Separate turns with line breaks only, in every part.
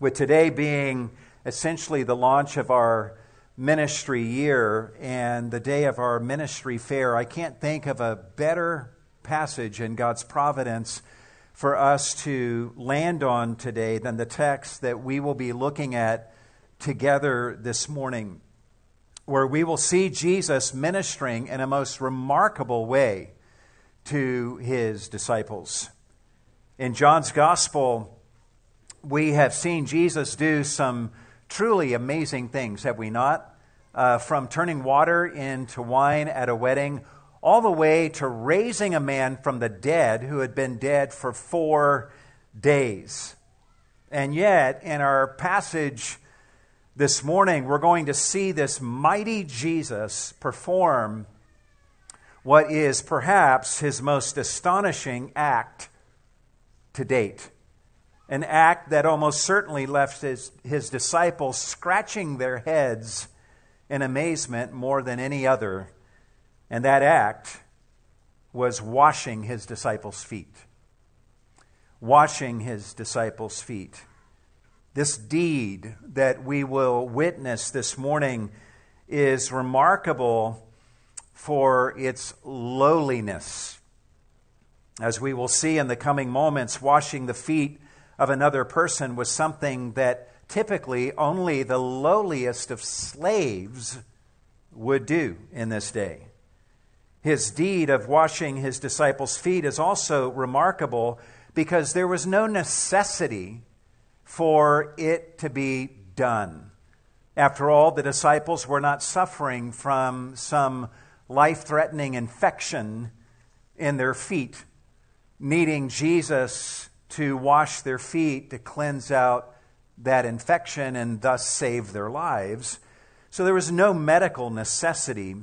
With today being essentially the launch of our ministry year and the day of our ministry fair, I can't think of a better passage in God's providence for us to land on today than the text that we will be looking at together this morning, where we will see Jesus ministering in a most remarkable way to his disciples. In John's Gospel, we have seen Jesus do some truly amazing things, have we not? Uh, from turning water into wine at a wedding, all the way to raising a man from the dead who had been dead for four days. And yet, in our passage this morning, we're going to see this mighty Jesus perform what is perhaps his most astonishing act to date. An act that almost certainly left his, his disciples scratching their heads in amazement more than any other. And that act was washing his disciples' feet. Washing his disciples' feet. This deed that we will witness this morning is remarkable for its lowliness. As we will see in the coming moments, washing the feet of another person was something that typically only the lowliest of slaves would do in this day. His deed of washing his disciples' feet is also remarkable because there was no necessity for it to be done. After all, the disciples were not suffering from some life threatening infection in their feet needing Jesus to wash their feet to cleanse out that infection and thus save their lives. So there was no medical necessity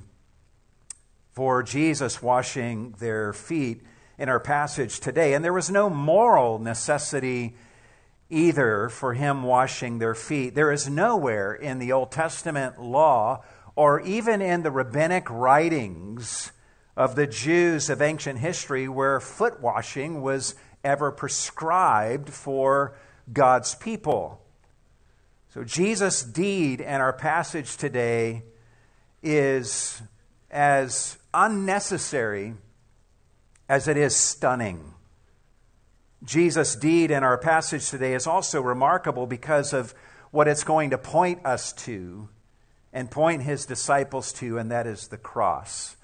for Jesus washing their feet in our passage today. And there was no moral necessity either for him washing their feet. There is nowhere in the Old Testament law or even in the rabbinic writings of the Jews of ancient history where foot washing was ever prescribed for God's people. So, Jesus' deed in our passage today is as unnecessary as it is stunning. Jesus' deed in our passage today is also remarkable because of what it's going to point us to and point his disciples to, and that is the cross.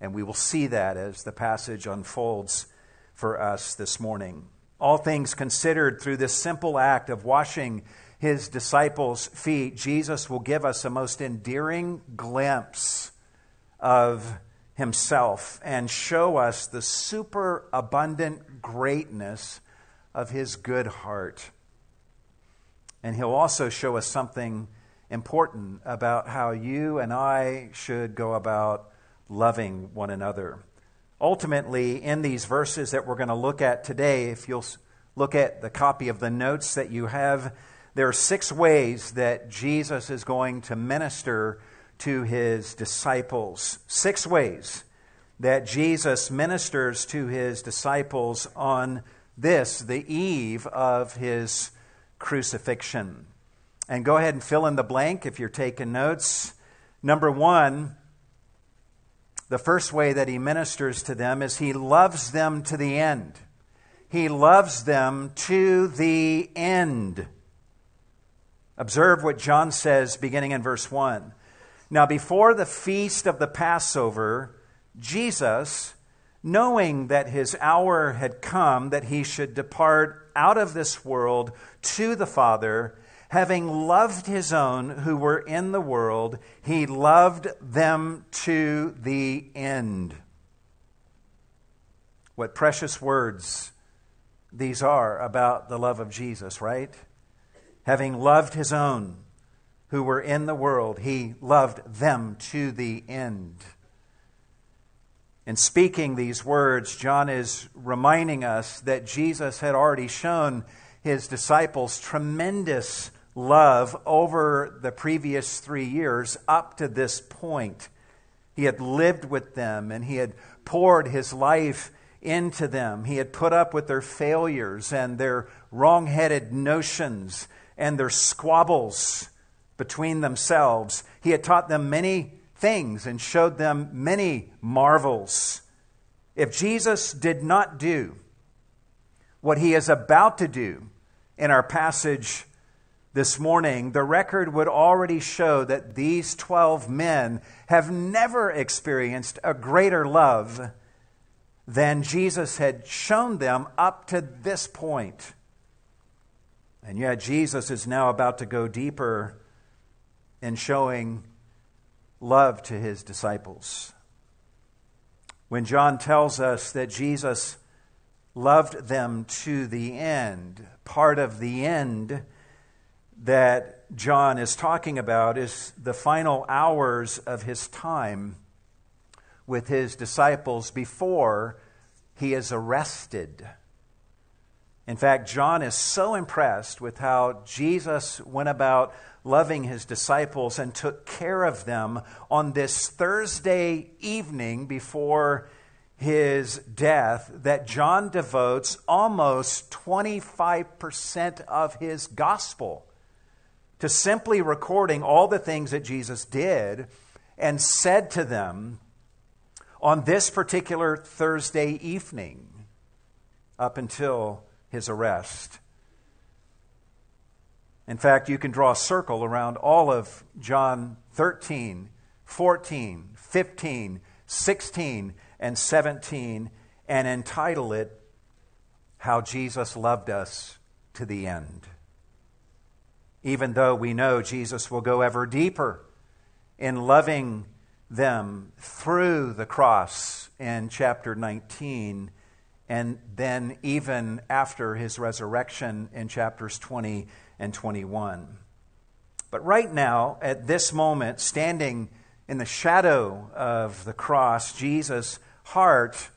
And we will see that as the passage unfolds for us this morning. All things considered through this simple act of washing his disciples' feet, Jesus will give us a most endearing glimpse of himself and show us the superabundant greatness of his good heart. And he'll also show us something important about how you and I should go about loving one another. Ultimately, in these verses that we're going to look at today, if you'll look at the copy of the notes that you have, there are six ways that Jesus is going to minister to his disciples. Six ways that Jesus ministers to his disciples on this, the eve of his crucifixion. And go ahead and fill in the blank if you're taking notes. Number one, the first way that he ministers to them is he loves them to the end. He loves them to the end. Observe what John says beginning in verse 1. Now, before the feast of the Passover, Jesus, knowing that his hour had come that he should depart out of this world to the Father, having loved his own who were in the world, he loved them to the end. What precious words these are about the love of Jesus, right? Having loved his own who were in the world, he loved them to the end. In speaking these words, John is reminding us that Jesus had already shown his disciples tremendous love over the previous three years up to this point. He had lived with them and he had poured his life into them. He had put up with their failures and their wrong headed notions and their squabbles between themselves. He had taught them many things and showed them many marvels. If Jesus did not do what he is about to do in our passage this morning, the record would already show that these 12 men have never experienced a greater love than Jesus had shown them up to this point. And yet, Jesus is now about to go deeper in showing love to his disciples. When John tells us that Jesus loved them to the end, part of the end that John is talking about is the final hours of his time with his disciples before he is arrested. In fact, John is so impressed with how Jesus went about loving his disciples and took care of them on this Thursday evening before his death that John devotes almost 25% of his gospel to simply recording all the things that Jesus did and said to them on this particular Thursday evening up until his arrest. In fact, you can draw a circle around all of John 13, 14, 15, 16, and 17 and entitle it How Jesus Loved Us to the End. Even though we know Jesus will go ever deeper in loving them through the cross in chapter 19, and then even after his resurrection in chapters 20 and 21. But right now, at this moment, standing in the shadow of the cross, Jesus' heart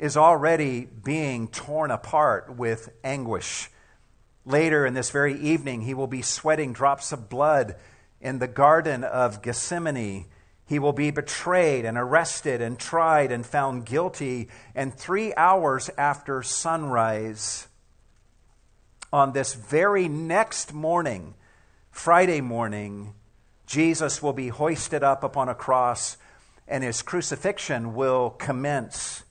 is already being torn apart with anguish. Later in this very evening, he will be sweating drops of blood in the Garden of Gethsemane he will be betrayed and arrested and tried and found guilty. And three hours after sunrise, on this very next morning, Friday morning, Jesus will be hoisted up upon a cross and his crucifixion will commence.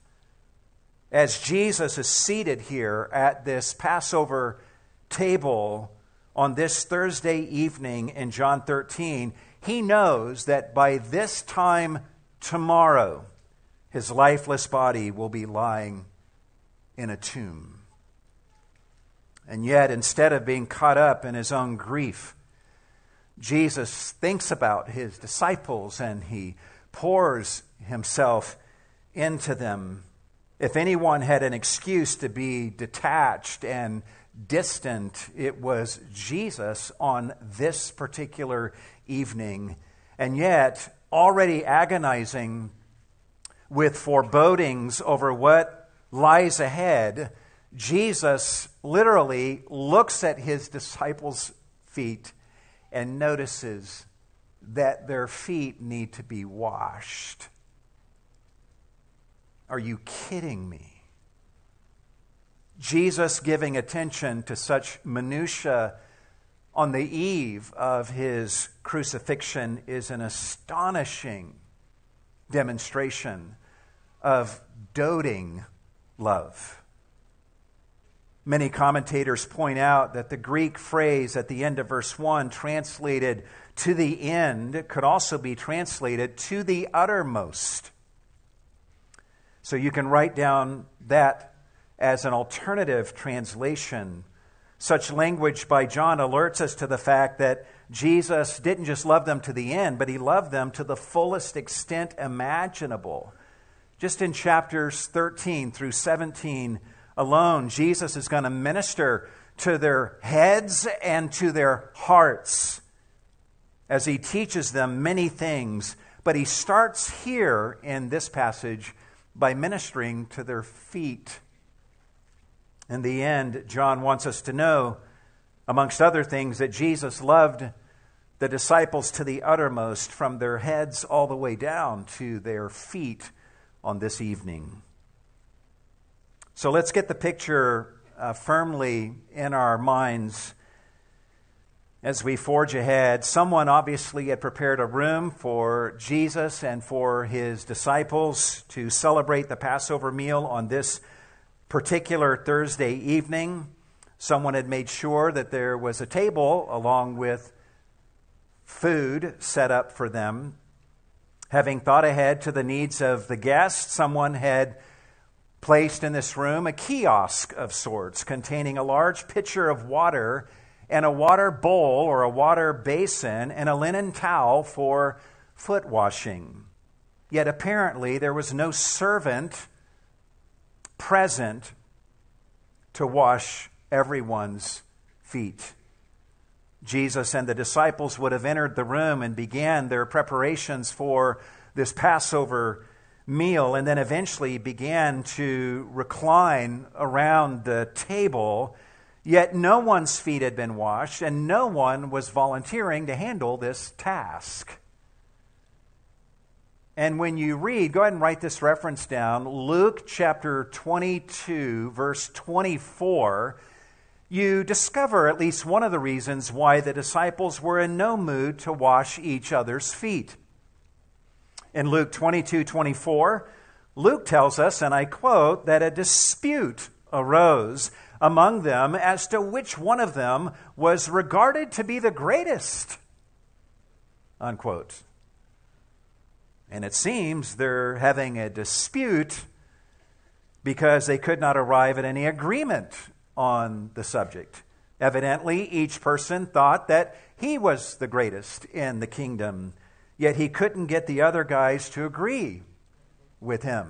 As Jesus is seated here at this Passover table on this Thursday evening in John 13, he knows that by this time tomorrow, his lifeless body will be lying in a tomb. And yet, instead of being caught up in his own grief, Jesus thinks about his disciples and he pours himself into them. If anyone had an excuse to be detached and distant, it was Jesus on this particular evening, and yet already agonizing with forebodings over what lies ahead, Jesus literally looks at his disciples' feet and notices that their feet need to be washed. Are you kidding me? Jesus giving attention to such minutiae on the eve of his crucifixion is an astonishing demonstration of doting love. Many commentators point out that the Greek phrase at the end of verse 1, translated to the end, could also be translated to the uttermost. So you can write down that as an alternative translation such language by John alerts us to the fact that Jesus didn't just love them to the end, but he loved them to the fullest extent imaginable. Just in chapters 13 through 17 alone, Jesus is going to minister to their heads and to their hearts as he teaches them many things. But he starts here in this passage by ministering to their feet. In the end, John wants us to know, amongst other things, that Jesus loved the disciples to the uttermost, from their heads all the way down to their feet on this evening. So let's get the picture uh, firmly in our minds as we forge ahead. Someone obviously had prepared a room for Jesus and for his disciples to celebrate the Passover meal on this particular Thursday evening. Someone had made sure that there was a table along with food set up for them. Having thought ahead to the needs of the guests, someone had placed in this room a kiosk of sorts containing a large pitcher of water and a water bowl or a water basin and a linen towel for foot washing. Yet apparently there was no servant present to wash everyone's feet. Jesus and the disciples would have entered the room and began their preparations for this Passover meal, and then eventually began to recline around the table. Yet no one's feet had been washed, and no one was volunteering to handle this task. And when you read, go ahead and write this reference down Luke chapter 22, verse 24 you discover at least one of the reasons why the disciples were in no mood to wash each other's feet. In Luke 22 24, Luke tells us, and I quote, that a dispute arose among them as to which one of them was regarded to be the greatest. Unquote. And it seems they're having a dispute because they could not arrive at any agreement on the subject. Evidently, each person thought that he was the greatest in the kingdom, yet he couldn't get the other guys to agree with him.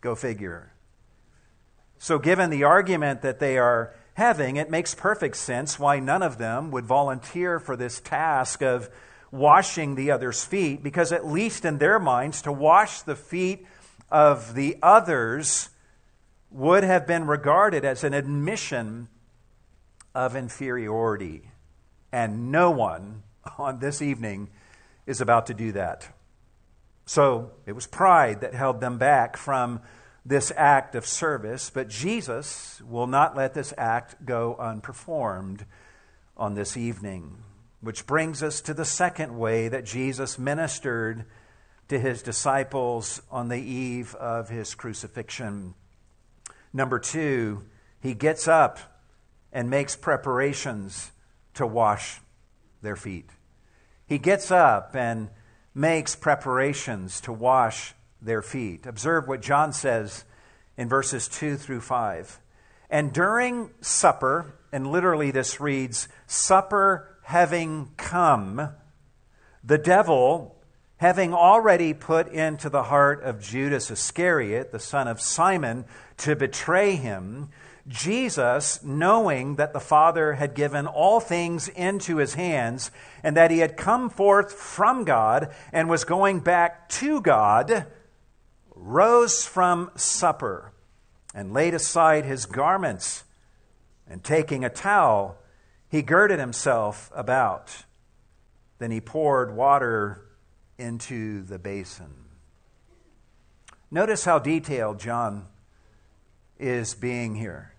Go figure. So, given the argument that they are having, it makes perfect sense why none of them would volunteer for this task of washing the other's feet, because at least in their minds, to wash the feet of the others would have been regarded as an admission of inferiority. And no one on this evening is about to do that. So it was pride that held them back from this act of service, but Jesus will not let this act go unperformed on this evening. Which brings us to the second way that Jesus ministered to his disciples on the eve of his crucifixion. Number two, he gets up and makes preparations to wash their feet. He gets up and makes preparations to wash their feet. Observe what John says in verses 2 through 5. And during supper, and literally this reads, supper having come, the devil, having already put into the heart of Judas Iscariot, the son of Simon, to betray him, Jesus, knowing that the Father had given all things into his hands and that he had come forth from God and was going back to God, rose from supper and laid aside his garments, and taking a towel, he girded himself about. Then he poured water into the basin. Notice how detailed John is being here.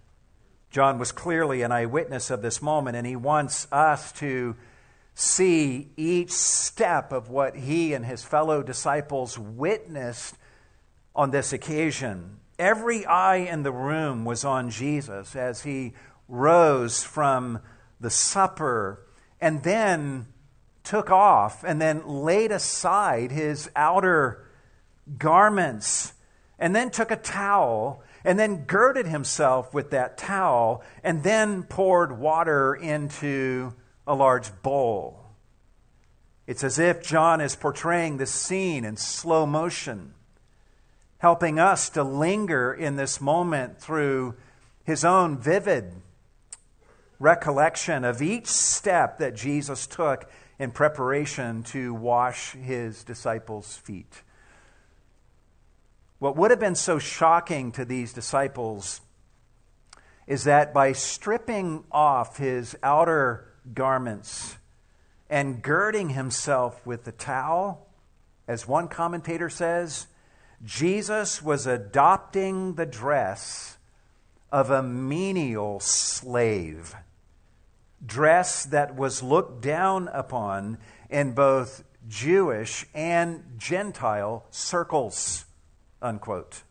John was clearly an eyewitness of this moment, and he wants us to see each step of what he and his fellow disciples witnessed on this occasion. Every eye in the room was on Jesus as he rose from the supper and then took off and then laid aside his outer garments and then took a towel and then girded himself with that towel, and then poured water into a large bowl. It's as if John is portraying this scene in slow motion, helping us to linger in this moment through his own vivid recollection of each step that Jesus took in preparation to wash his disciples' feet. What would have been so shocking to these disciples is that by stripping off his outer garments and girding himself with the towel, as one commentator says, Jesus was adopting the dress of a menial slave, dress that was looked down upon in both Jewish and Gentile circles. Unquote.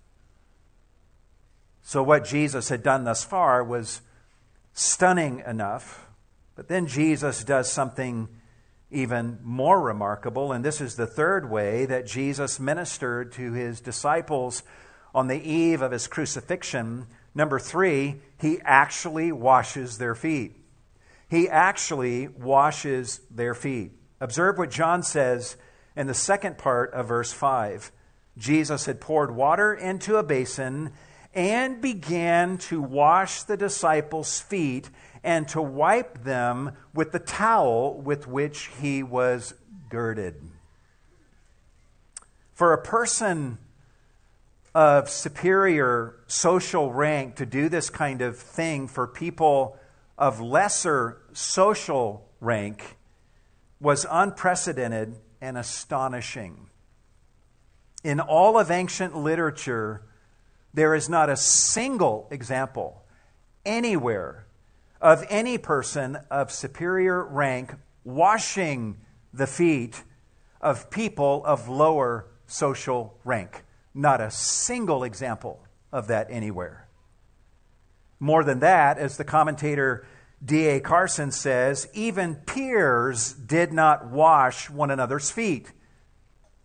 So, what Jesus had done thus far was stunning enough, but then Jesus does something even more remarkable, and this is the third way that Jesus ministered to his disciples on the eve of his crucifixion. Number three, he actually washes their feet. He actually washes their feet. Observe what John says in the second part of verse 5. Jesus had poured water into a basin and began to wash the disciples' feet and to wipe them with the towel with which he was girded. For a person of superior social rank to do this kind of thing for people of lesser social rank was unprecedented and astonishing. In all of ancient literature, there is not a single example anywhere of any person of superior rank washing the feet of people of lower social rank. Not a single example of that anywhere. More than that, as the commentator D.A. Carson says, even peers did not wash one another's feet.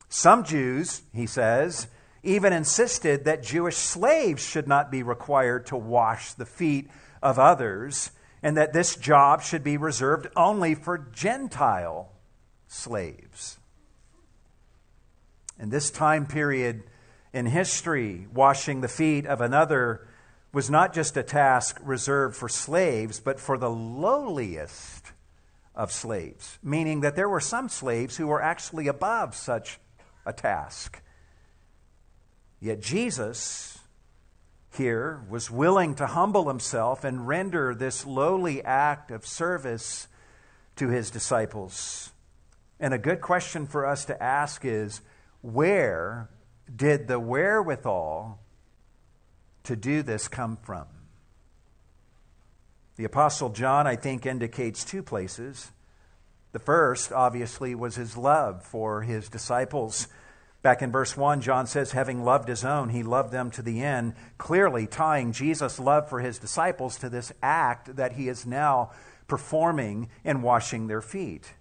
Some Jews, he says, even insisted that Jewish slaves should not be required to wash the feet of others, and that this job should be reserved only for Gentile slaves. In this time period in history, washing the feet of another was not just a task reserved for slaves, but for the lowliest of slaves, meaning that there were some slaves who were actually above such a task. Yet Jesus here was willing to humble himself and render this lowly act of service to his disciples. And a good question for us to ask is where did the wherewithal to do this come from? The Apostle John, I think, indicates two places. The first, obviously, was his love for his disciples. Back in verse 1, John says, having loved his own, he loved them to the end, clearly tying Jesus' love for his disciples to this act that he is now performing in washing their feet.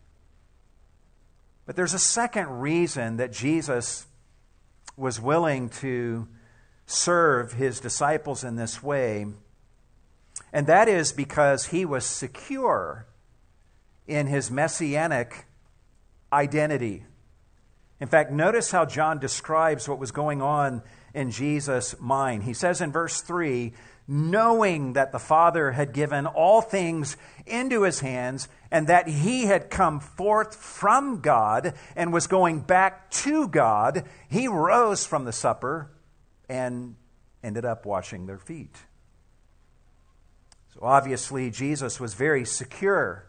But there's a second reason that Jesus was willing to serve his disciples in this way, and that is because he was secure in his messianic identity. In fact, notice how John describes what was going on in Jesus' mind. He says in verse 3 knowing that the Father had given all things into his hands and that he had come forth from God and was going back to God, he rose from the supper and ended up washing their feet. So obviously, Jesus was very secure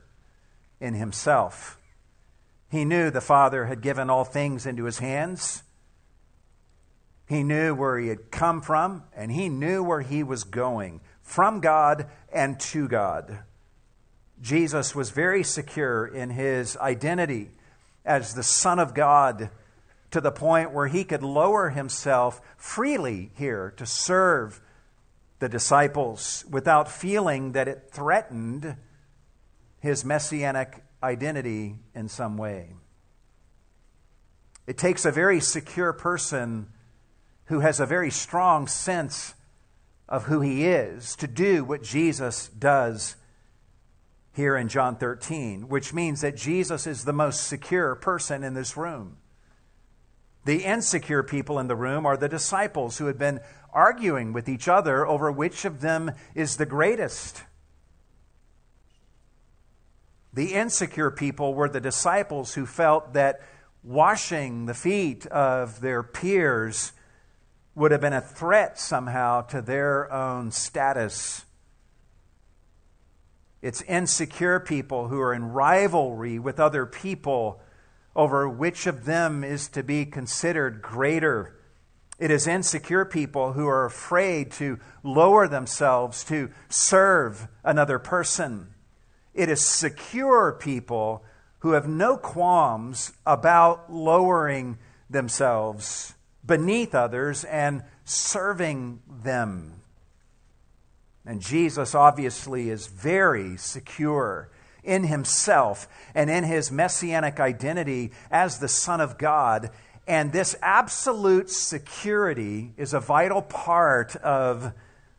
in himself. He knew the Father had given all things into his hands. He knew where he had come from, and he knew where he was going from God and to God. Jesus was very secure in his identity as the Son of God to the point where he could lower himself freely here to serve the disciples without feeling that it threatened his messianic identity in some way. It takes a very secure person who has a very strong sense of who he is to do what Jesus does here in John 13, which means that Jesus is the most secure person in this room. The insecure people in the room are the disciples who had been arguing with each other over which of them is the greatest. The insecure people were the disciples who felt that washing the feet of their peers would have been a threat somehow to their own status. It's insecure people who are in rivalry with other people over which of them is to be considered greater. It is insecure people who are afraid to lower themselves to serve another person. It is secure people who have no qualms about lowering themselves beneath others and serving them. And Jesus obviously is very secure in himself and in his messianic identity as the Son of God. And this absolute security is a vital part of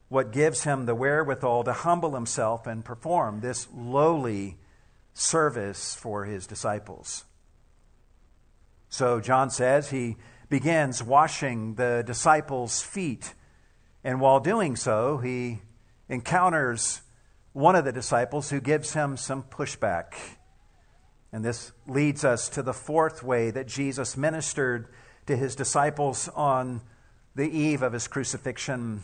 what gives him the wherewithal to humble himself and perform this lowly service for his disciples. So John says he begins washing the disciples' feet. And while doing so, he encounters one of the disciples who gives him some pushback. And this leads us to the fourth way that Jesus ministered to his disciples on the eve of his crucifixion.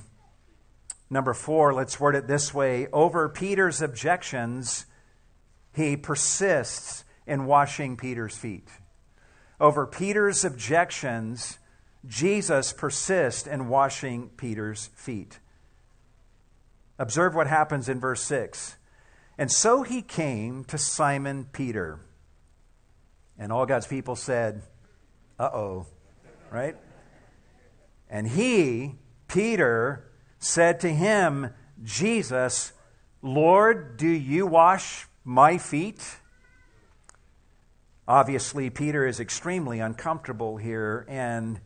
Number four, let's word it this way over Peter's objections, he persists in washing Peter's feet. Over Peter's objections, Jesus persists in washing Peter's feet. Observe what happens in verse 6. And so he came to Simon Peter. And all God's people said, uh oh, right? And he, Peter, said to him, Jesus, Lord, do you wash my feet? Obviously, Peter is extremely uncomfortable here, and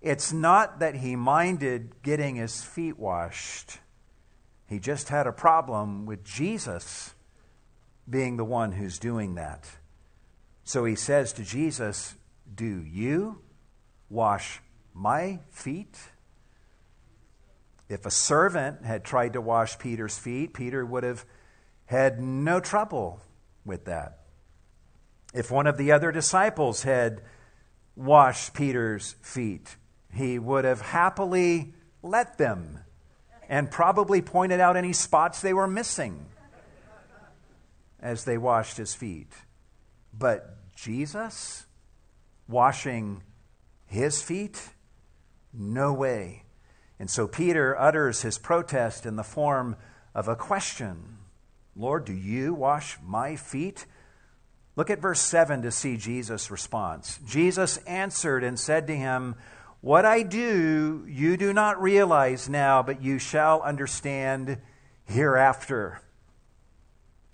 it's not that he minded getting his feet washed. He just had a problem with Jesus being the one who's doing that. So he says to Jesus, Do you wash my feet? If a servant had tried to wash Peter's feet, Peter would have had no trouble with that. If one of the other disciples had washed Peter's feet, he would have happily let them and probably pointed out any spots they were missing as they washed his feet. But Jesus washing his feet? No way. And so Peter utters his protest in the form of a question Lord, do you wash my feet? Look at verse 7 to see Jesus' response. Jesus answered and said to him, What I do, you do not realize now, but you shall understand hereafter.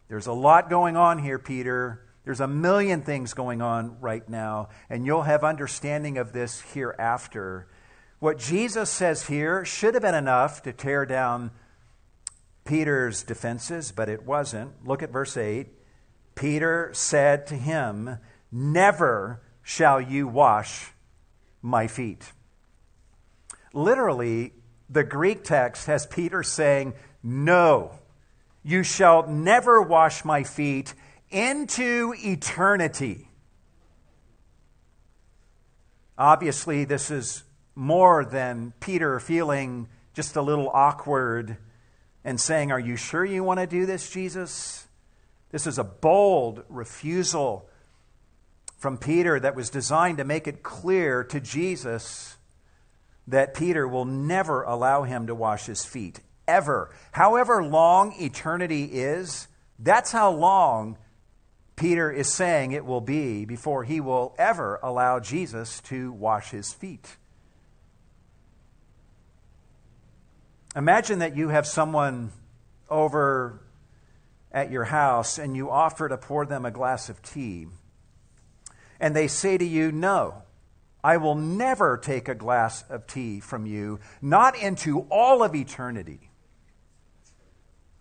There's a lot going on here, Peter. There's a million things going on right now, and you'll have understanding of this hereafter. What Jesus says here should have been enough to tear down Peter's defenses, but it wasn't. Look at verse 8. Peter said to him, Never shall you wash my feet. Literally, the Greek text has Peter saying, No, you shall never wash my feet into eternity. Obviously, this is more than Peter feeling just a little awkward and saying, Are you sure you want to do this, Jesus? This is a bold refusal from Peter that was designed to make it clear to Jesus that Peter will never allow him to wash his feet, ever. However long eternity is, that's how long Peter is saying it will be before he will ever allow Jesus to wash his feet. Imagine that you have someone over at your house and you offer to pour them a glass of tea, and they say to you, No, I will never take a glass of tea from you, not into all of eternity,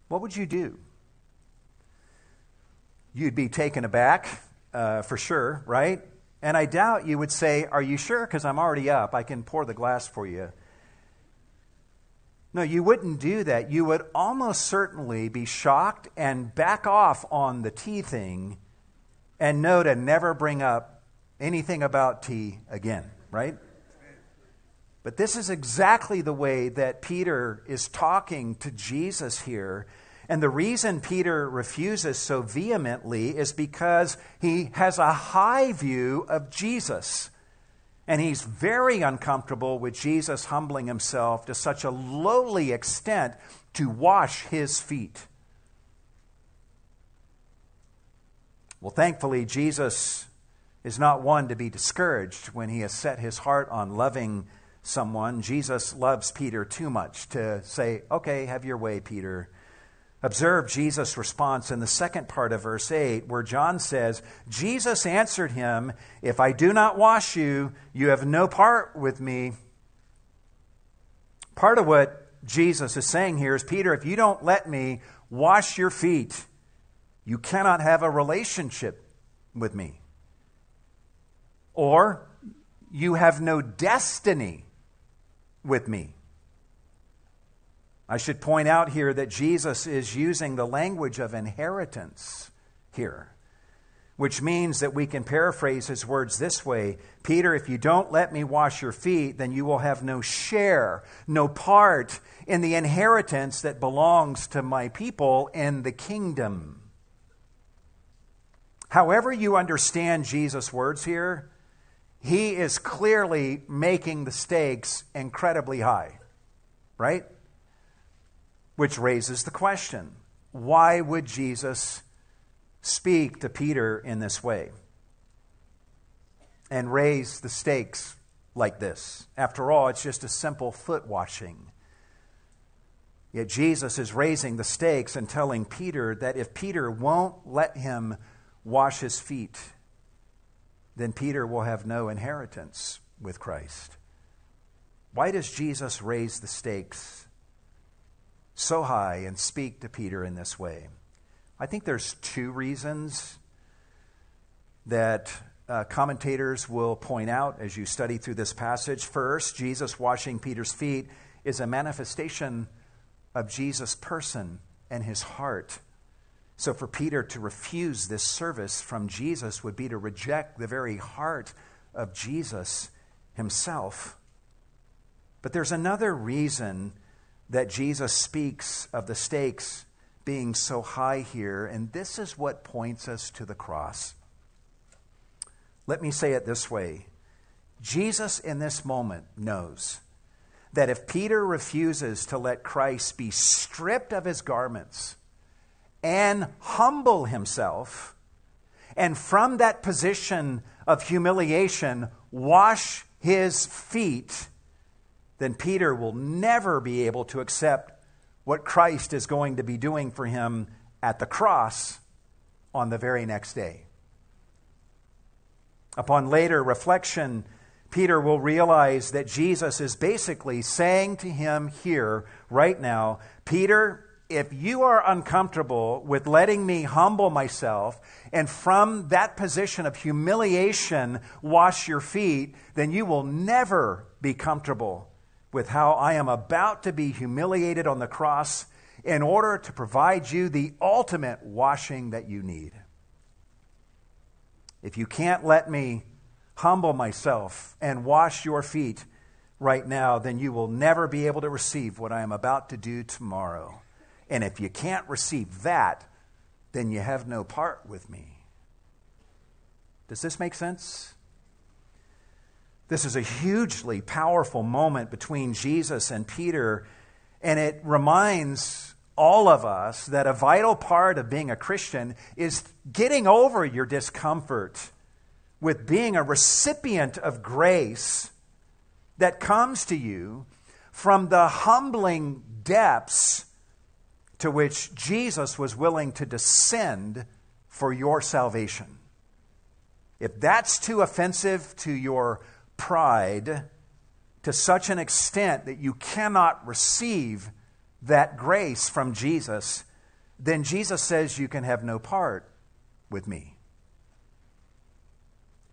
what would you do? You'd be taken aback, uh, for sure, right? And I doubt you would say, Are you sure? Because I'm already up. I can pour the glass for you. No, you wouldn't do that. You would almost certainly be shocked and back off on the tea thing and know to never bring up anything about tea again, right? But this is exactly the way that Peter is talking to Jesus here. And the reason Peter refuses so vehemently is because he has a high view of Jesus. And he's very uncomfortable with Jesus humbling himself to such a lowly extent to wash his feet. Well, thankfully, Jesus is not one to be discouraged when he has set his heart on loving someone. Jesus loves Peter too much to say, Okay, have your way, Peter. Observe Jesus' response in the second part of verse 8, where John says, Jesus answered him, If I do not wash you, you have no part with me. Part of what Jesus is saying here is, Peter, if you don't let me wash your feet, you cannot have a relationship with me. Or you have no destiny with me. I should point out here that Jesus is using the language of inheritance here, which means that we can paraphrase his words this way Peter, if you don't let me wash your feet, then you will have no share, no part in the inheritance that belongs to my people in the kingdom. However, you understand Jesus' words here, he is clearly making the stakes incredibly high, right? Which raises the question why would Jesus speak to Peter in this way and raise the stakes like this? After all, it's just a simple foot washing. Yet Jesus is raising the stakes and telling Peter that if Peter won't let him wash his feet, then Peter will have no inheritance with Christ. Why does Jesus raise the stakes so high and speak to Peter in this way? I think there's two reasons that uh, commentators will point out as you study through this passage. First, Jesus washing Peter's feet is a manifestation of Jesus' person and his heart. So, for Peter to refuse this service from Jesus would be to reject the very heart of Jesus himself. But there's another reason that Jesus speaks of the stakes being so high here, and this is what points us to the cross. Let me say it this way Jesus, in this moment, knows that if Peter refuses to let Christ be stripped of his garments and humble himself, and from that position of humiliation, wash his feet, then Peter will never be able to accept what Christ is going to be doing for him at the cross on the very next day. Upon later reflection, Peter will realize that Jesus is basically saying to him here, right now, Peter, if you are uncomfortable with letting me humble myself and from that position of humiliation wash your feet, then you will never be comfortable with how I am about to be humiliated on the cross in order to provide you the ultimate washing that you need. If you can't let me humble myself and wash your feet right now, then you will never be able to receive what I am about to do tomorrow. And if you can't receive that, then you have no part with me. Does this make sense? This is a hugely powerful moment between Jesus and Peter, and it reminds all of us that a vital part of being a Christian is getting over your discomfort with being a recipient of grace that comes to you from the humbling depths to which Jesus was willing to descend for your salvation. If that's too offensive to your pride to such an extent that you cannot receive that grace from Jesus, then Jesus says you can have no part with me.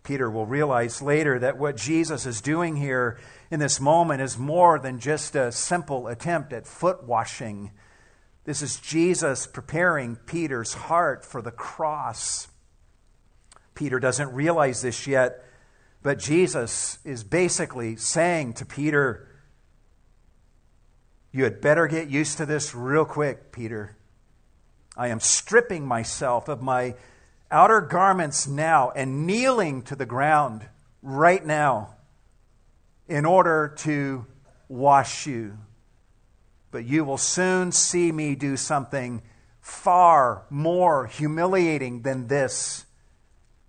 Peter will realize later that what Jesus is doing here in this moment is more than just a simple attempt at foot washing this is Jesus preparing Peter's heart for the cross. Peter doesn't realize this yet, but Jesus is basically saying to Peter, You had better get used to this real quick, Peter. I am stripping myself of my outer garments now and kneeling to the ground right now in order to wash you. But you will soon see me do something far more humiliating than this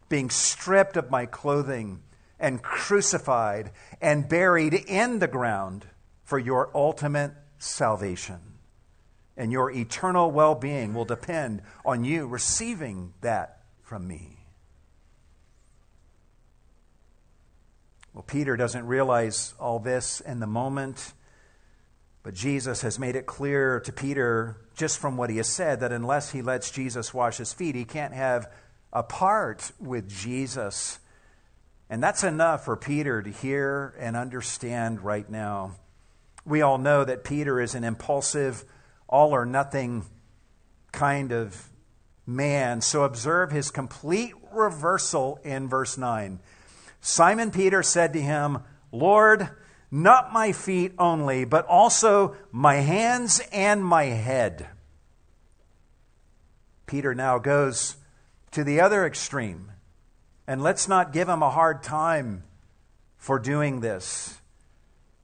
being stripped of my clothing and crucified and buried in the ground for your ultimate salvation. And your eternal well being will depend on you receiving that from me. Well, Peter doesn't realize all this in the moment, but Jesus has made it clear to Peter, just from what he has said, that unless he lets Jesus wash his feet, he can't have a part with Jesus. And that's enough for Peter to hear and understand right now. We all know that Peter is an impulsive, all or nothing kind of man. So observe his complete reversal in verse 9. Simon Peter said to him, Lord, not my feet only, but also my hands and my head. Peter now goes to the other extreme. And let's not give him a hard time for doing this.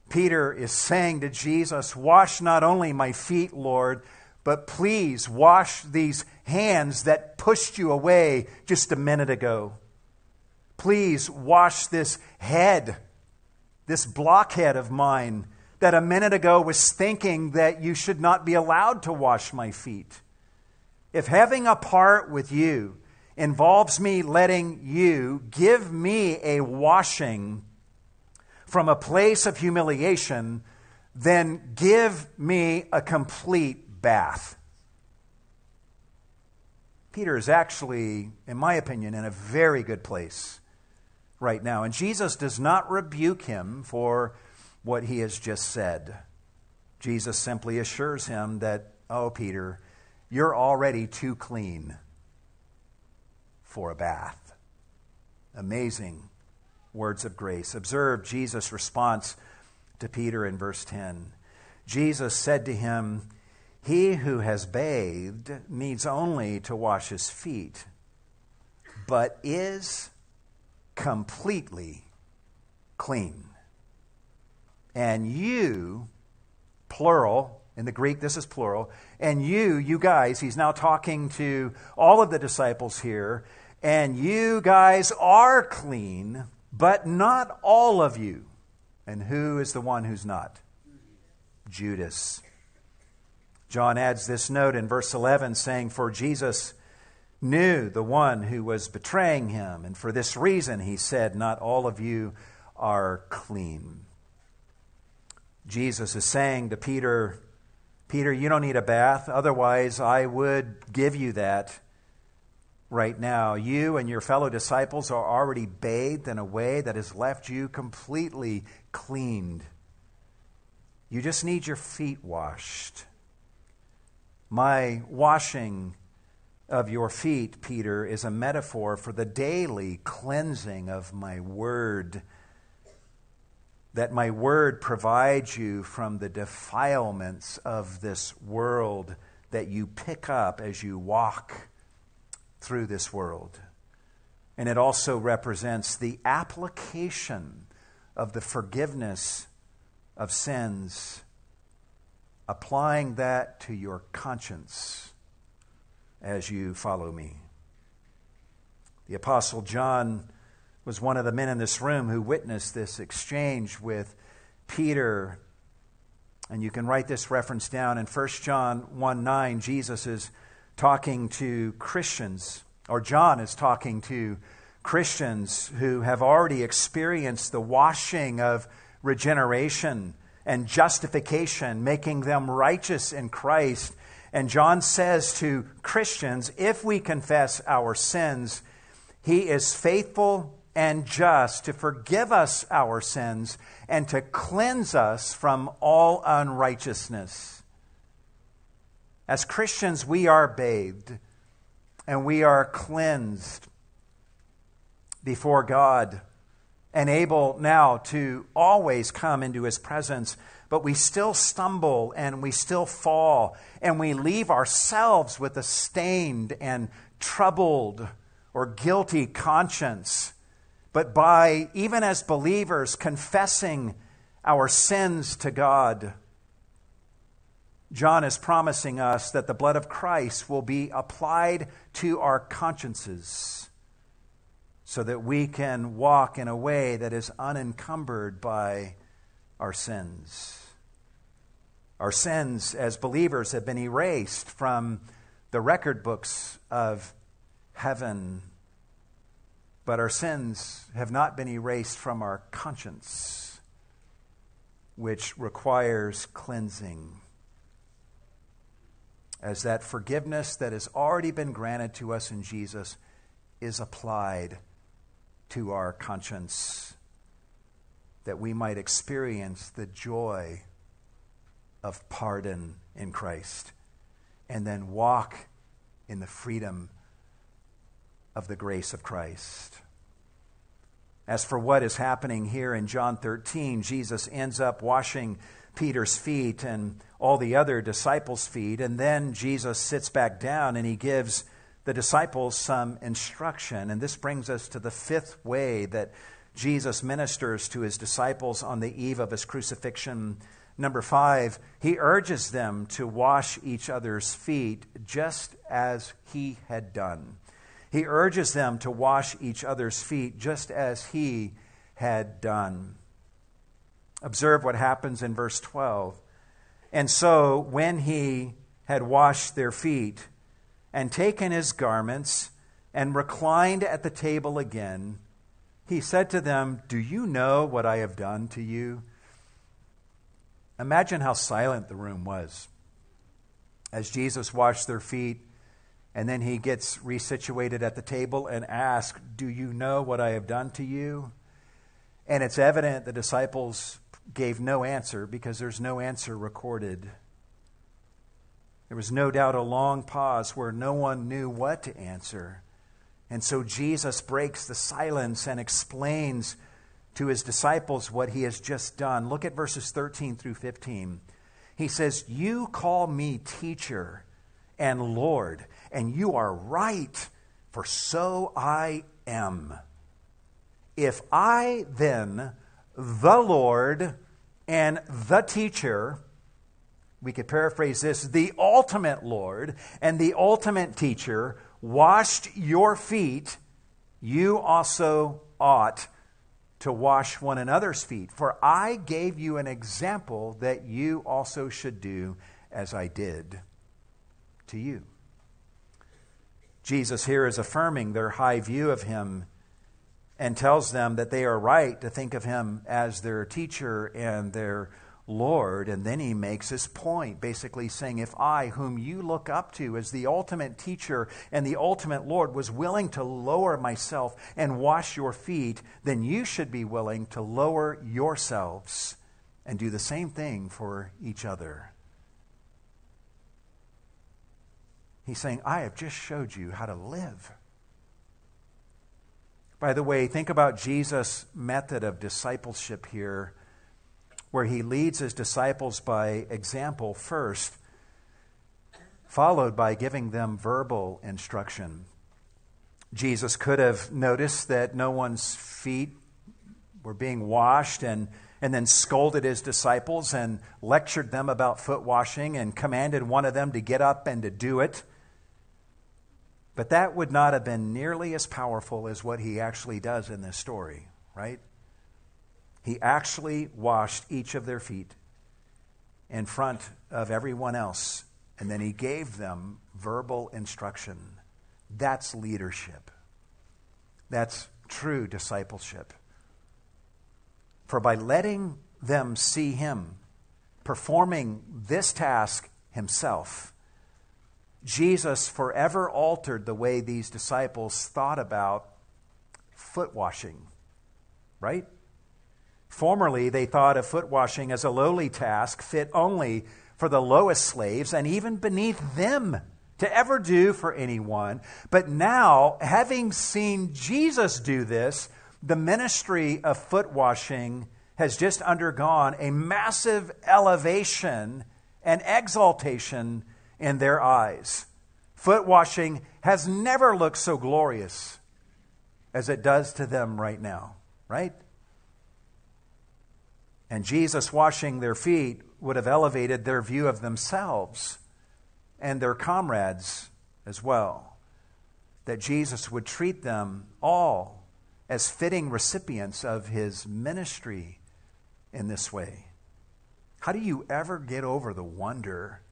Peter is saying to Jesus, Wash not only my feet, Lord, but please wash these hands that pushed you away just a minute ago. Please wash this head, this blockhead of mine that a minute ago was thinking that you should not be allowed to wash my feet. If having a part with you involves me letting you give me a washing from a place of humiliation, then give me a complete bath. Peter is actually, in my opinion, in a very good place right now. And Jesus does not rebuke him for what he has just said. Jesus simply assures him that, oh, Peter, you're already too clean for a bath. Amazing words of grace. Observe Jesus' response to Peter in verse 10. Jesus said to him, He who has bathed needs only to wash his feet, but is completely clean. And you, plural, in the Greek, this is plural, and you, you guys, he's now talking to all of the disciples here, and you guys are clean, but not all of you. And who is the one who's not? Judas. John adds this note in verse 11 saying, For Jesus knew the one who was betraying him. And for this reason, he said, Not all of you are clean. Jesus is saying to Peter, Peter, you don't need a bath. Otherwise, I would give you that right now. You and your fellow disciples are already bathed in a way that has left you completely cleaned. You just need your feet washed. My washing of your feet, Peter, is a metaphor for the daily cleansing of my word. That my word provides you from the defilements of this world that you pick up as you walk through this world. And it also represents the application of the forgiveness of sins, applying that to your conscience as you follow me. The Apostle John was one of the men in this room who witnessed this exchange with Peter. And you can write this reference down in 1 John 1 9. Jesus is talking to Christians, or John is talking to Christians who have already experienced the washing of regeneration and justification, making them righteous in Christ and John says to Christians, if we confess our sins, he is faithful and just to forgive us our sins and to cleanse us from all unrighteousness. As Christians, we are bathed and we are cleansed before God and able now to always come into his presence but we still stumble and we still fall, and we leave ourselves with a stained and troubled or guilty conscience but by, even as believers, confessing our sins to God. John is promising us that the blood of Christ will be applied to our consciences so that we can walk in a way that is unencumbered by our sins. Our sins as believers have been erased from the record books of heaven, but our sins have not been erased from our conscience, which requires cleansing. As that forgiveness that has already been granted to us in Jesus is applied to our conscience, that we might experience the joy of pardon in Christ and then walk in the freedom of the grace of Christ. As for what is happening here in John 13, Jesus ends up washing Peter's feet and all the other disciples' feet, and then Jesus sits back down and he gives the disciples some instruction. And this brings us to the fifth way that Jesus ministers to his disciples on the eve of his crucifixion. Number five, he urges them to wash each other's feet just as he had done. He urges them to wash each other's feet just as he had done. Observe what happens in verse 12. And so, when he had washed their feet, and taken his garments and reclined at the table again, he said to them, Do you know what I have done to you? Imagine how silent the room was as Jesus washed their feet, and then he gets resituated at the table and asks, Do you know what I have done to you? And it's evident the disciples gave no answer because there's no answer recorded. There was no doubt a long pause where no one knew what to answer. And so Jesus breaks the silence and explains to his disciples what he has just done. Look at verses 13 through 15. He says, You call me teacher and Lord, and you are right, for so I am. If I then, the Lord and the teacher, we could paraphrase this the ultimate Lord and the ultimate teacher washed your feet, you also ought to wash one another's feet. For I gave you an example that you also should do as I did to you. Jesus here is affirming their high view of him and tells them that they are right to think of him as their teacher and their Lord. And then he makes his point, basically saying, If I, whom you look up to as the ultimate teacher and the ultimate Lord, was willing to lower myself and wash your feet, then you should be willing to lower yourselves and do the same thing for each other. He's saying, I have just showed you how to live. By the way, think about Jesus' method of discipleship here where he leads his disciples by example first, followed by giving them verbal instruction. Jesus could have noticed that no one's feet were being washed and, and then scolded his disciples and lectured them about foot washing and commanded one of them to get up and to do it. But that would not have been nearly as powerful as what he actually does in this story, right? He actually washed each of their feet in front of everyone else, and then he gave them verbal instruction. That's leadership. That's true discipleship. For by letting them see him performing this task himself, Jesus forever altered the way these disciples thought about foot washing, right? Formerly, they thought of foot washing as a lowly task fit only for the lowest slaves and even beneath them to ever do for anyone. But now, having seen Jesus do this, the ministry of foot washing has just undergone a massive elevation and exaltation in their eyes. Foot washing has never looked so glorious as it does to them right now, right? And Jesus washing their feet would have elevated their view of themselves and their comrades as well. That Jesus would treat them all as fitting recipients of his ministry in this way. How do you ever get over the wonder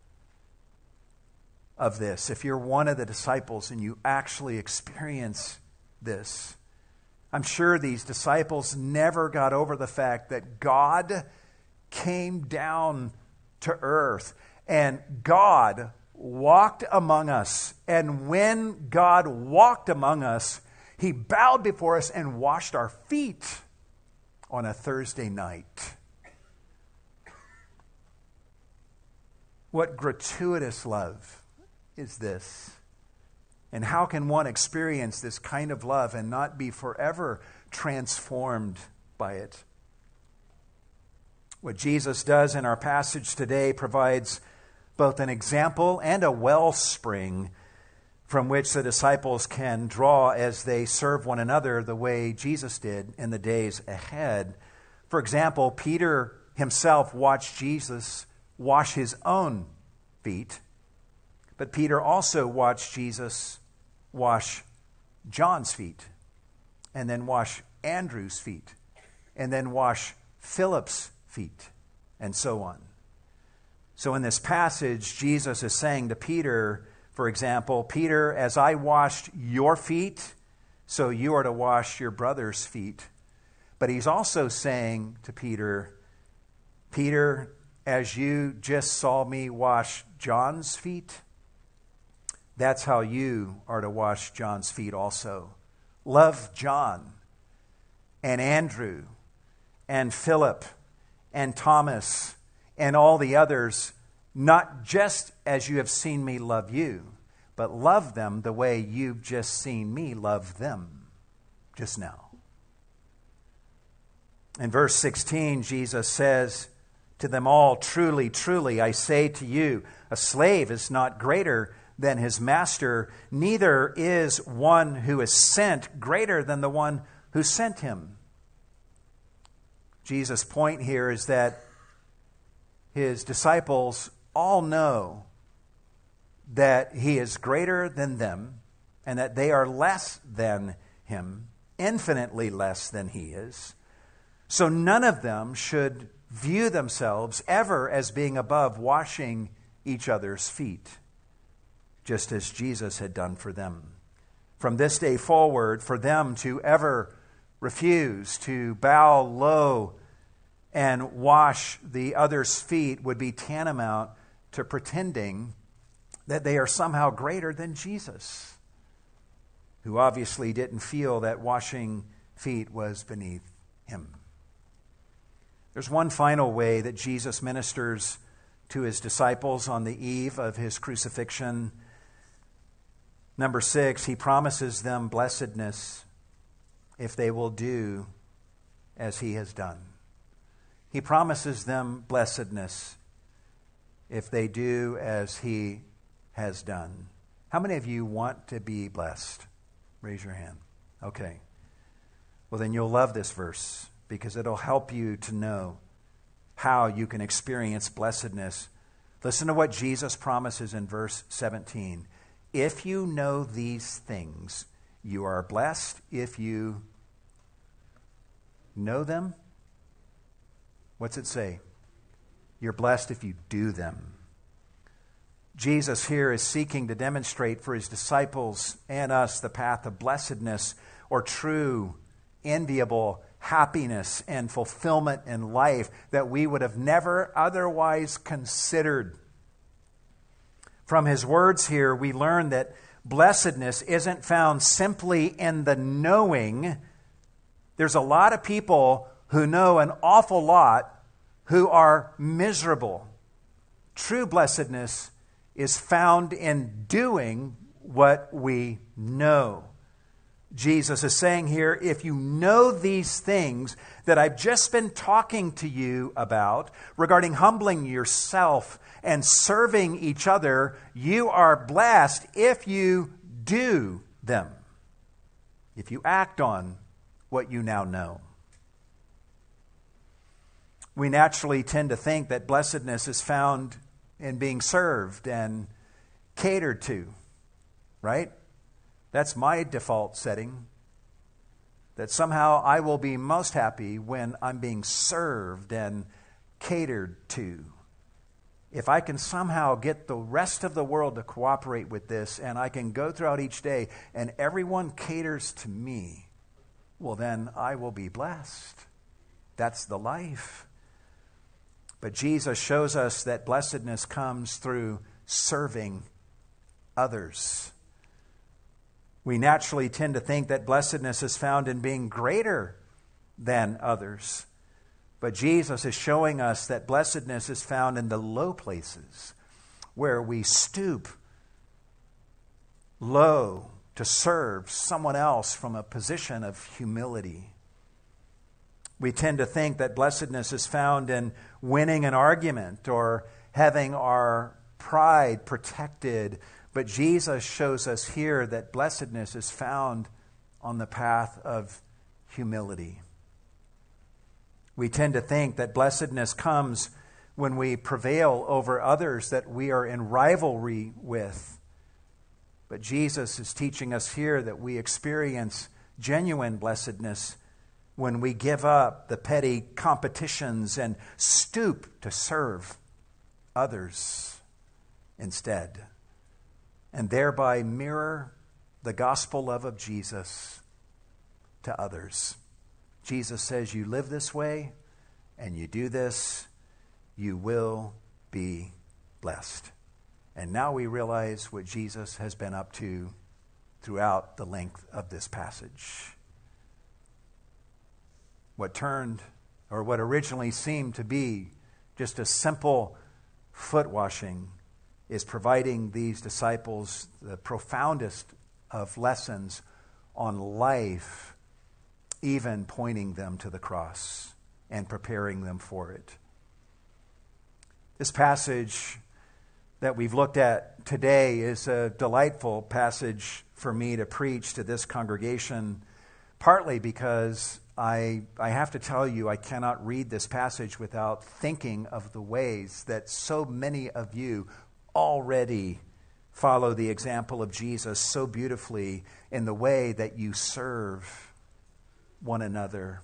of this if you're one of the disciples and you actually experience this? I'm sure these disciples never got over the fact that God came down to earth and God walked among us. And when God walked among us, he bowed before us and washed our feet on a Thursday night. What gratuitous love is this? And how can one experience this kind of love and not be forever transformed by it? What Jesus does in our passage today provides both an example and a wellspring from which the disciples can draw as they serve one another the way Jesus did in the days ahead. For example, Peter himself watched Jesus wash his own feet, but Peter also watched Jesus wash John's feet, and then wash Andrew's feet, and then wash Philip's feet, and so on. So, in this passage, Jesus is saying to Peter, for example, Peter, as I washed your feet, so you are to wash your brother's feet. But he's also saying to Peter, Peter, as you just saw me wash John's feet, that's how you are to wash John's feet also. Love John and Andrew and Philip and Thomas and all the others, not just as you have seen me love you, but love them the way you've just seen me love them just now. In verse 16, Jesus says to them all, Truly, truly, I say to you, a slave is not greater than his master, neither is one who is sent greater than the one who sent him. Jesus' point here is that his disciples all know that he is greater than them and that they are less than him, infinitely less than he is. So none of them should view themselves ever as being above washing each other's feet just as Jesus had done for them. From this day forward, for them to ever refuse to bow low and wash the other's feet would be tantamount to pretending that they are somehow greater than Jesus, who obviously didn't feel that washing feet was beneath him. There's one final way that Jesus ministers to his disciples on the eve of his crucifixion Number six, he promises them blessedness if they will do as he has done. He promises them blessedness if they do as he has done. How many of you want to be blessed? Raise your hand. Okay. Well, then you'll love this verse because it'll help you to know how you can experience blessedness. Listen to what Jesus promises in verse 17. If you know these things, you are blessed if you know them. What's it say? You're blessed if you do them. Jesus here is seeking to demonstrate for his disciples and us the path of blessedness or true, enviable happiness and fulfillment in life that we would have never otherwise considered. From his words here, we learn that blessedness isn't found simply in the knowing. There's a lot of people who know an awful lot who are miserable. True blessedness is found in doing what we know. Jesus is saying here if you know these things that I've just been talking to you about regarding humbling yourself and serving each other, you are blessed if you do them. if you act on what you now know. We naturally tend to think that blessedness is found in being served and catered to, right? That's my default setting. That somehow I will be most happy when I'm being served and catered to. If I can somehow get the rest of the world to cooperate with this and I can go throughout each day and everyone caters to me, well, then I will be blessed. That's the life. But Jesus shows us that blessedness comes through serving others. We naturally tend to think that blessedness is found in being greater than others. But Jesus is showing us that blessedness is found in the low places where we stoop low to serve someone else from a position of humility. We tend to think that blessedness is found in winning an argument or having our pride protected. But Jesus shows us here that blessedness is found on the path of humility. We tend to think that blessedness comes when we prevail over others that we are in rivalry with. But Jesus is teaching us here that we experience genuine blessedness when we give up the petty competitions and stoop to serve others instead, and thereby mirror the gospel love of Jesus to others. Jesus says, You live this way and you do this, you will be blessed. And now we realize what Jesus has been up to throughout the length of this passage. What turned, or what originally seemed to be just a simple foot washing, is providing these disciples the profoundest of lessons on life even pointing them to the cross and preparing them for it. This passage that we've looked at today is a delightful passage for me to preach to this congregation, partly because I, I have to tell you, I cannot read this passage without thinking of the ways that so many of you already follow the example of Jesus so beautifully in the way that you serve one another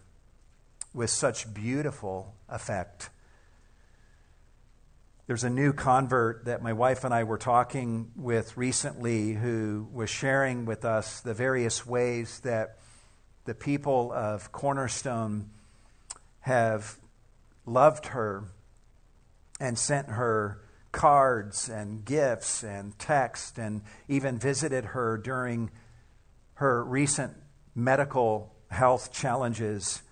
with such beautiful effect. There's a new convert that my wife and I were talking with recently who was sharing with us the various ways that the people of Cornerstone have loved her and sent her cards and gifts and text and even visited her during her recent medical health challenges.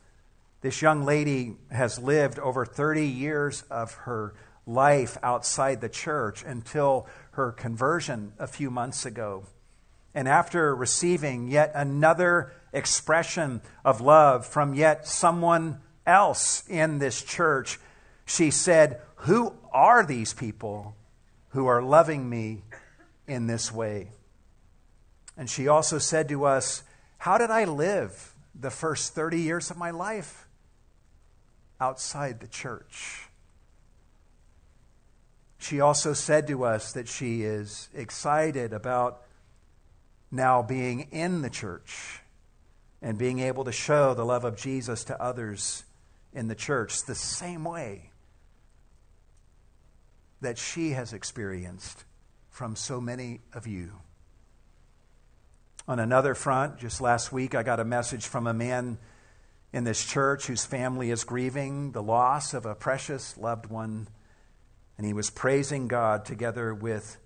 This young lady has lived over 30 years of her life outside the church until her conversion a few months ago. And after receiving yet another expression of love from yet someone else in this church, she said, Who are these people who are loving me in this way? And she also said to us, How did I live the first 30 years of my life outside the church. She also said to us that she is excited about now being in the church and being able to show the love of Jesus to others in the church the same way that she has experienced from so many of you. On another front, just last week, I got a message from a man in this church whose family is grieving the loss of a precious loved one. And he was praising God together with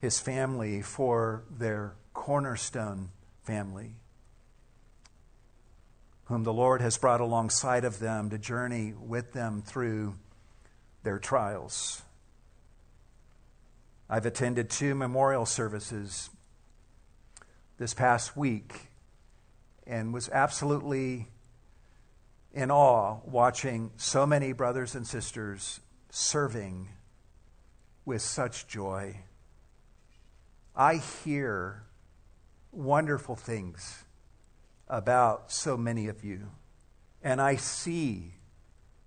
his family for their cornerstone family, whom the Lord has brought alongside of them to journey with them through their trials. I've attended two memorial services this past week and was absolutely in awe watching so many brothers and sisters serving with such joy. I hear wonderful things about so many of you. And I see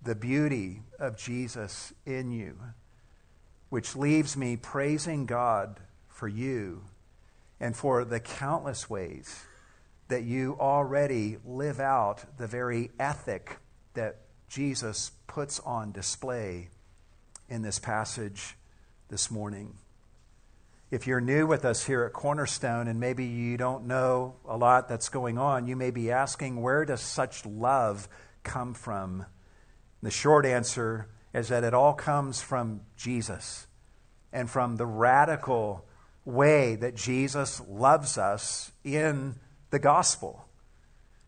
the beauty of Jesus in you, which leaves me praising God for you and for the countless ways that you already live out the very ethic that Jesus puts on display in this passage this morning. If you're new with us here at Cornerstone and maybe you don't know a lot that's going on, you may be asking, where does such love come from? The short answer is that it all comes from Jesus and from the radical way that Jesus loves us in the gospel.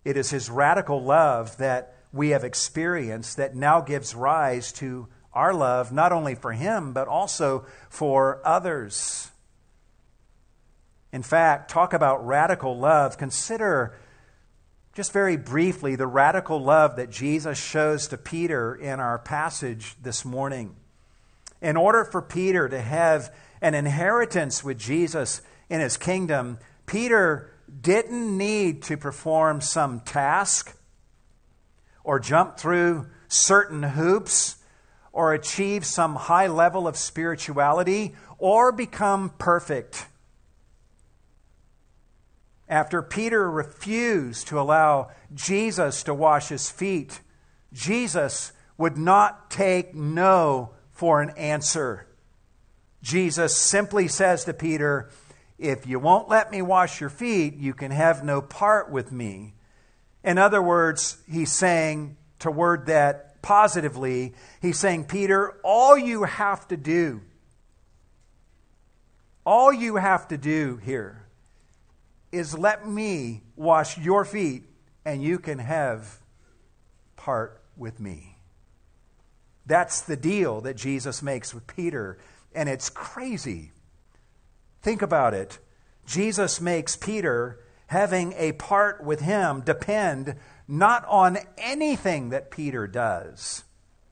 It is his radical love that we have experienced that now gives rise to our love, not only for him, but also for others. In fact, talk about radical love. Consider just very briefly the radical love that Jesus shows to Peter in our passage this morning. In order for Peter to have an inheritance with Jesus in his kingdom, Peter didn't need to perform some task or jump through certain hoops or achieve some high level of spirituality or become perfect. After Peter refused to allow Jesus to wash his feet, Jesus would not take no for an answer. Jesus simply says to Peter, If you won't let me wash your feet, you can have no part with me. In other words, he's saying, to word that positively, he's saying, Peter, all you have to do, all you have to do here is let me wash your feet and you can have part with me. That's the deal that Jesus makes with Peter, and it's crazy. Think about it. Jesus makes Peter having a part with him depend not on anything that Peter does,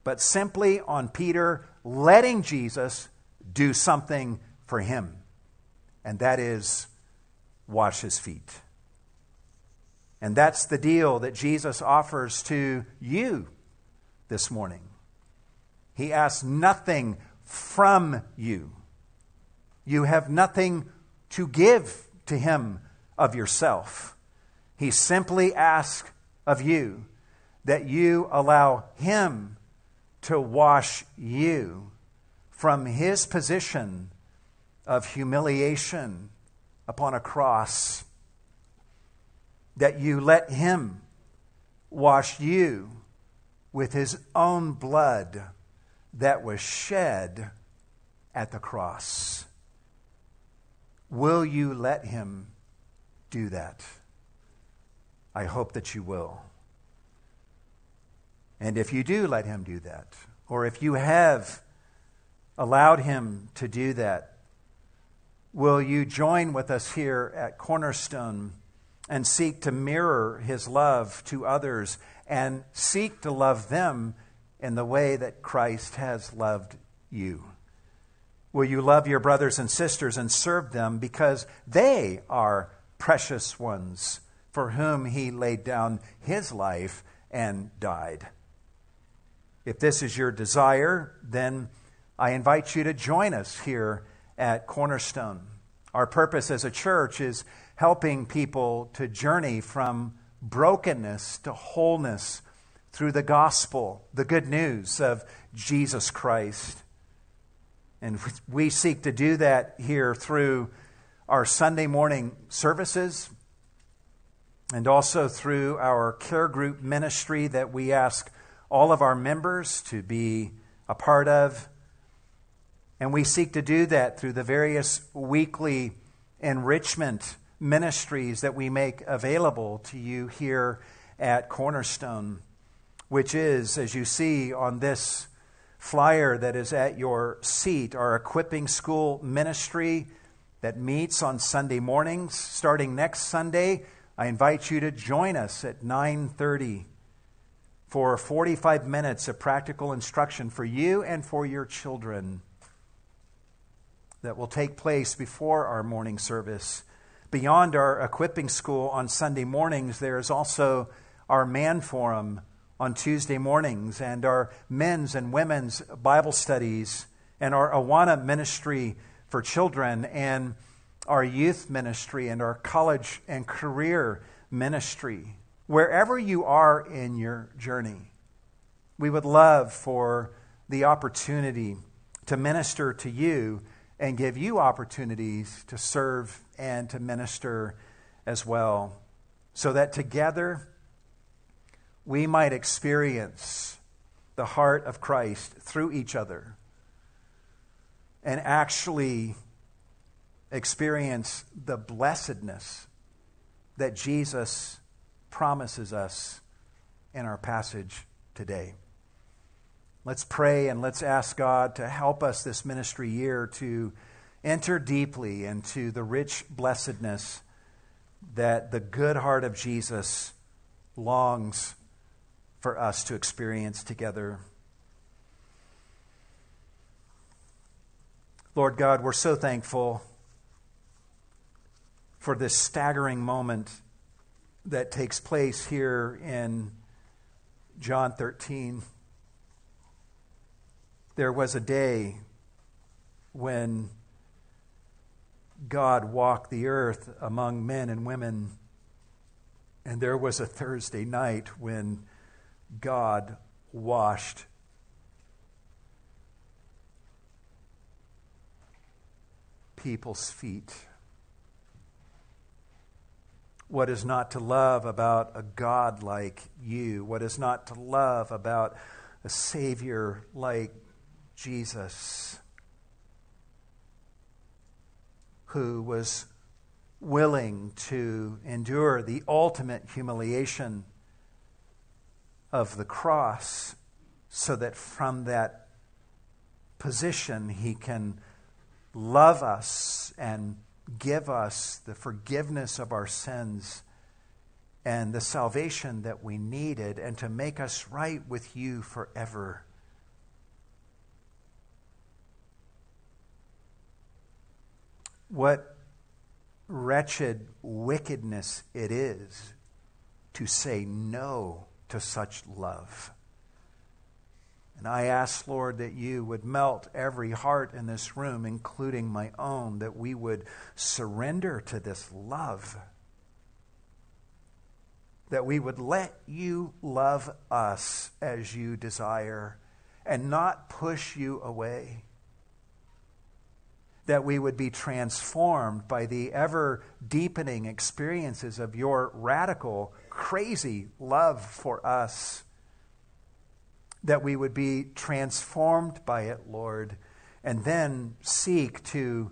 but simply on Peter letting Jesus do something for him. And that is wash his feet. And that's the deal that Jesus offers to you this morning. He asks nothing from you. You have nothing to give to him of yourself. He simply asks of you that you allow him to wash you from his position of humiliation upon a cross, that you let Him wash you with His own blood that was shed at the cross. Will you let Him do that? I hope that you will. And if you do let Him do that, or if you have allowed Him to do that, will you join with us here at Cornerstone and seek to mirror his love to others and seek to love them in the way that Christ has loved you? Will you love your brothers and sisters and serve them because they are precious ones for whom he laid down his life and died? If this is your desire, then I invite you to join us here at Cornerstone. Our purpose as a church is helping people to journey from brokenness to wholeness through the gospel, the good news of Jesus Christ. And we seek to do that here through our Sunday morning services and also through our care group ministry that we ask all of our members to be a part of and we seek to do that through the various weekly enrichment ministries that we make available to you here at Cornerstone, which is, as you see on this flyer that is at your seat, our equipping school ministry that meets on Sunday mornings starting next Sunday. I invite you to join us at 9:30 for 45 minutes of practical instruction for you and for your children that will take place before our morning service. beyond our equipping school on Sunday mornings, there is also our man forum on Tuesday mornings and our men's and women's Bible studies and our Awana ministry for children and our youth ministry and our college and career ministry. Wherever you are in your journey, we would love for the opportunity to minister to you and give you opportunities to serve and to minister as well, so that together we might experience the heart of Christ through each other and actually experience the blessedness that Jesus promises us in our passage today. Let's pray and let's ask God to help us this ministry year to enter deeply into the rich blessedness that the good heart of Jesus longs for us to experience together. Lord God, we're so thankful for this staggering moment that takes place here in John 13 there was a day when God walked the earth among men and women, and there was a Thursday night when God washed people's feet. What is not to love about a God like you? What is not to love about a Savior like Jesus, who was willing to endure the ultimate humiliation of the cross so that from that position he can love us and give us the forgiveness of our sins and the salvation that we needed and to make us right with you forever. What wretched wickedness it is to say no to such love. And I ask, Lord, that you would melt every heart in this room, including my own, that we would surrender to this love. That we would let you love us as you desire and not push you away that we would be transformed by the ever deepening experiences of your radical, crazy love for us. That we would be transformed by it, Lord, and then seek to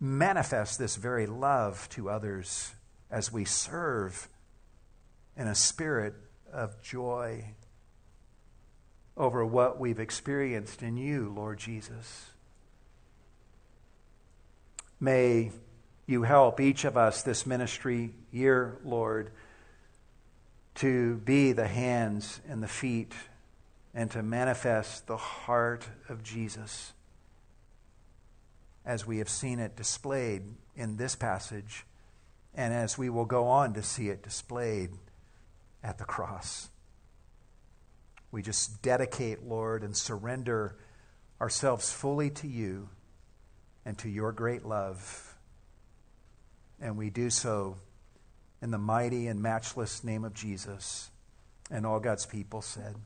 manifest this very love to others as we serve in a spirit of joy over what we've experienced in you, Lord Jesus. May you help each of us this ministry year, Lord, to be the hands and the feet and to manifest the heart of Jesus as we have seen it displayed in this passage and as we will go on to see it displayed at the cross. We just dedicate, Lord, and surrender ourselves fully to you and to your great love. And we do so in the mighty and matchless name of Jesus. And all God's people said,